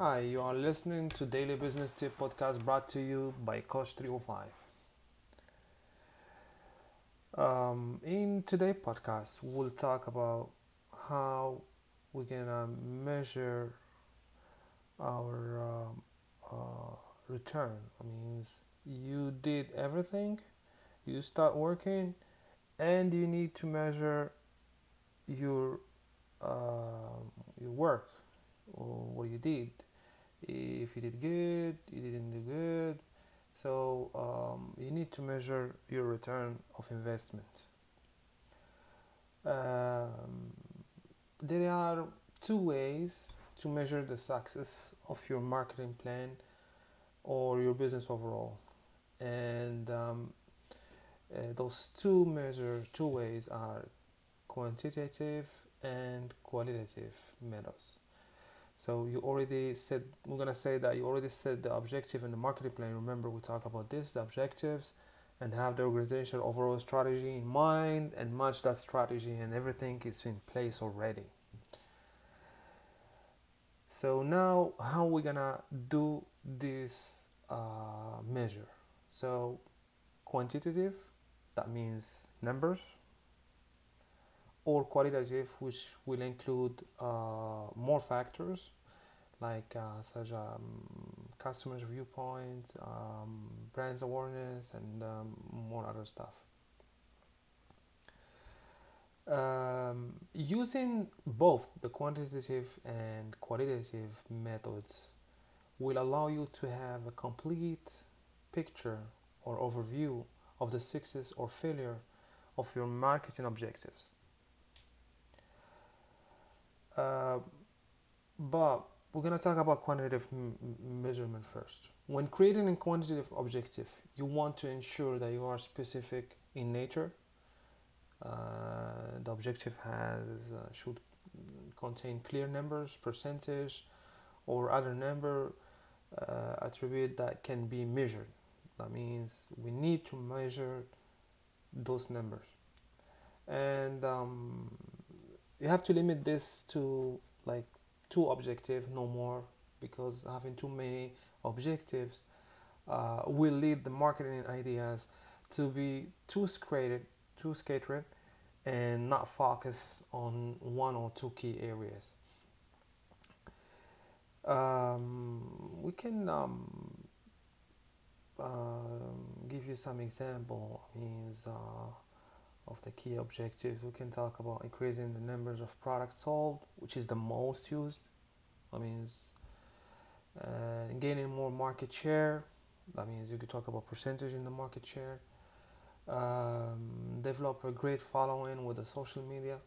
Hi, you are listening to Daily Business Tip podcast brought to you by Coach 305. Um, in today's podcast, we'll talk about how we're gonna measure our um, uh, return. I means you did everything, you start working, and you need to measure your uh, your work or what you did if you did good, you didn't do good. So um, you need to measure your return of investment. Um, there are two ways to measure the success of your marketing plan or your business overall, and um, uh, those two measure two ways are quantitative and qualitative methods. So you already said, we're gonna say that you already set the objective in the marketing plan. Remember, we talk about this, the objectives, and have the organization overall strategy in mind and match that strategy, and everything is in place already. So now, how we gonna do this uh, measure? So quantitative, that means numbers, or qualitative, which will include uh, more factors like uh, such um, customers' viewpoint, um, brands awareness, and um, more other stuff. Um, using both the quantitative and qualitative methods will allow you to have a complete picture or overview of the success or failure of your marketing objectives. Uh, but we're going to talk about quantitative m- measurement first. When creating a quantitative objective, you want to ensure that you are specific in nature. Uh, the objective has uh, should contain clear numbers, percentage, or other number uh, attribute that can be measured. That means we need to measure those numbers, and um, you have to limit this to like two objective no more, because having too many objectives uh, will lead the marketing ideas to be too scattered, too scattered, and not focus on one or two key areas. Um, we can um, uh, give you some example. Means. Uh, key objectives, we can talk about increasing the numbers of products sold, which is the most used. That means uh, gaining more market share. That means you could talk about percentage in the market share. Um, develop a great following with the social media.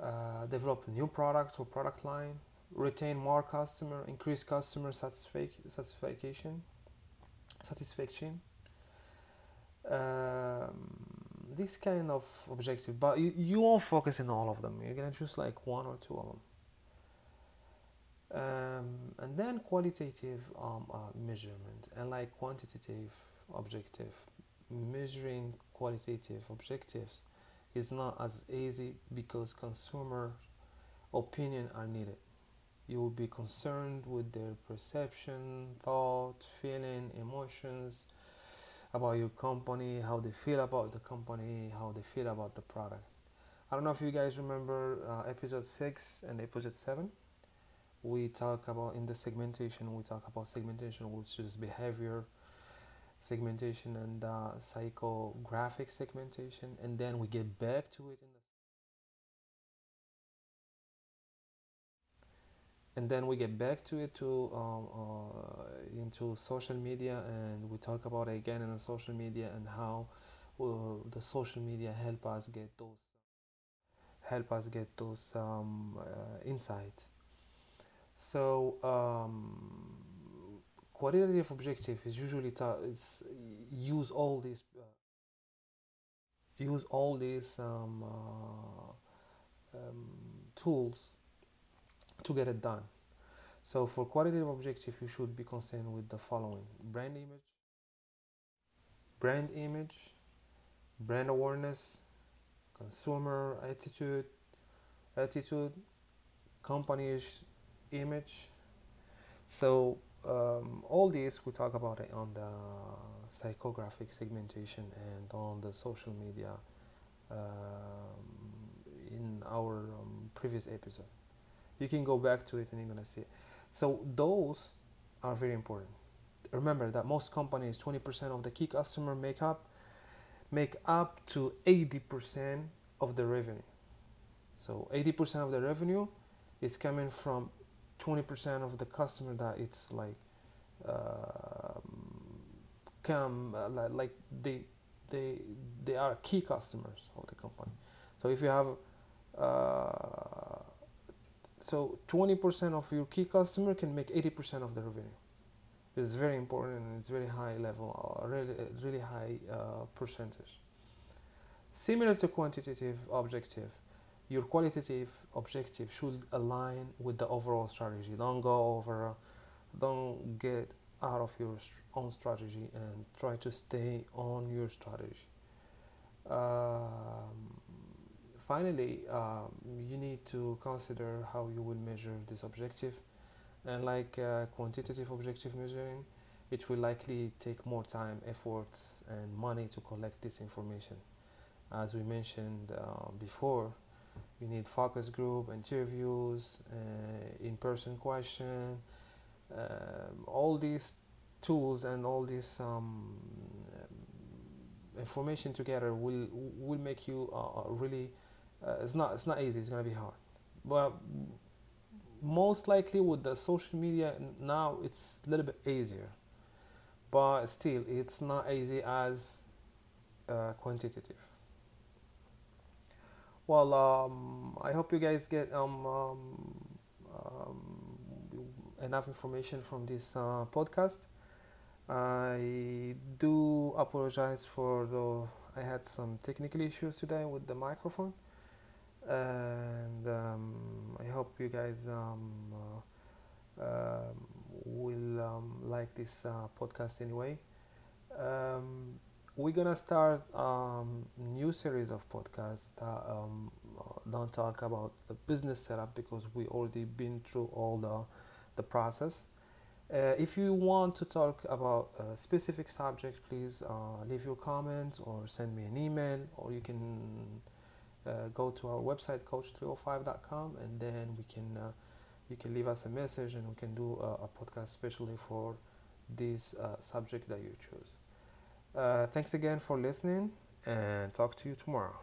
Uh, develop new product or product line. Retain more customer. Increase customer satisfaction. Satisfaction. Satisfaction. Um, this kind of objective, but you, you won't focus in all of them. You're gonna choose like one or two of them. Um, and then qualitative um, uh, measurement and like quantitative objective measuring qualitative objectives is not as easy because consumer opinion are needed you will be concerned with their perception thought feeling emotions about your company, how they feel about the company, how they feel about the product. I don't know if you guys remember uh, episode 6 and episode 7. We talk about in the segmentation, we talk about segmentation, which is behavior segmentation and uh, psychographic segmentation, and then we get back to it in the and then we get back to it to um, uh, into social media and we talk about it again in social media and how uh, the social media help us get those help us get those um, uh, insights. So um, qualitative objective is usually ta- it's use all these uh, use all these um, uh, um, tools to get it done. So for qualitative objective, you should be concerned with the following: brand image, brand image, brand awareness, consumer attitude, attitude, company's image, So um, all this we talk about it on the psychographic segmentation and on the social media um, in our um, previous episode. You can go back to it and you're gonna see it. So those are very important. Remember that most companies, 20% of the key customer make up make up to 80% of the revenue. So 80% of the revenue is coming from 20% of the customer that it's like uh, come uh, like they they they are key customers of the company. So if you have uh, so 20% of your key customer can make 80% of the revenue. It's very important and it's very high level, uh, really really high uh, percentage. Similar to quantitative objective, your qualitative objective should align with the overall strategy. Don't go over, uh, don't get out of your own strategy and try to stay on your strategy. Um, finally, um, you need to consider how you will measure this objective. And like uh, quantitative objective measuring, it will likely take more time, efforts, and money to collect this information. As we mentioned uh, before, you need focus group, interviews, uh, in-person question, um, all these tools and all this um, information together will will make you uh, uh, really uh, it's not it's not easy it's gonna be hard. But most likely with the social media now it's a little bit easier. But still it's not easy as uh, quantitative. Well um, i hope you guys get um, um, um enough information from this uh, podcast. I do apologize for the I had some technical issues today with the microphone and um, I hope you guys um, uh, um, will um, like this uh, podcast anyway. Um, we're gonna start um, new series of podcasts that um, don't talk about the business setup because we already been through all the the process. Uh, if you want to talk about a specific subject, please uh, leave your comments or send me an email, or you can uh, go to our website coach305.com and then we can uh, you can leave us a message and we can do a, a podcast especially for this uh, subject that you choose. Uh, thanks again for listening and talk to you tomorrow.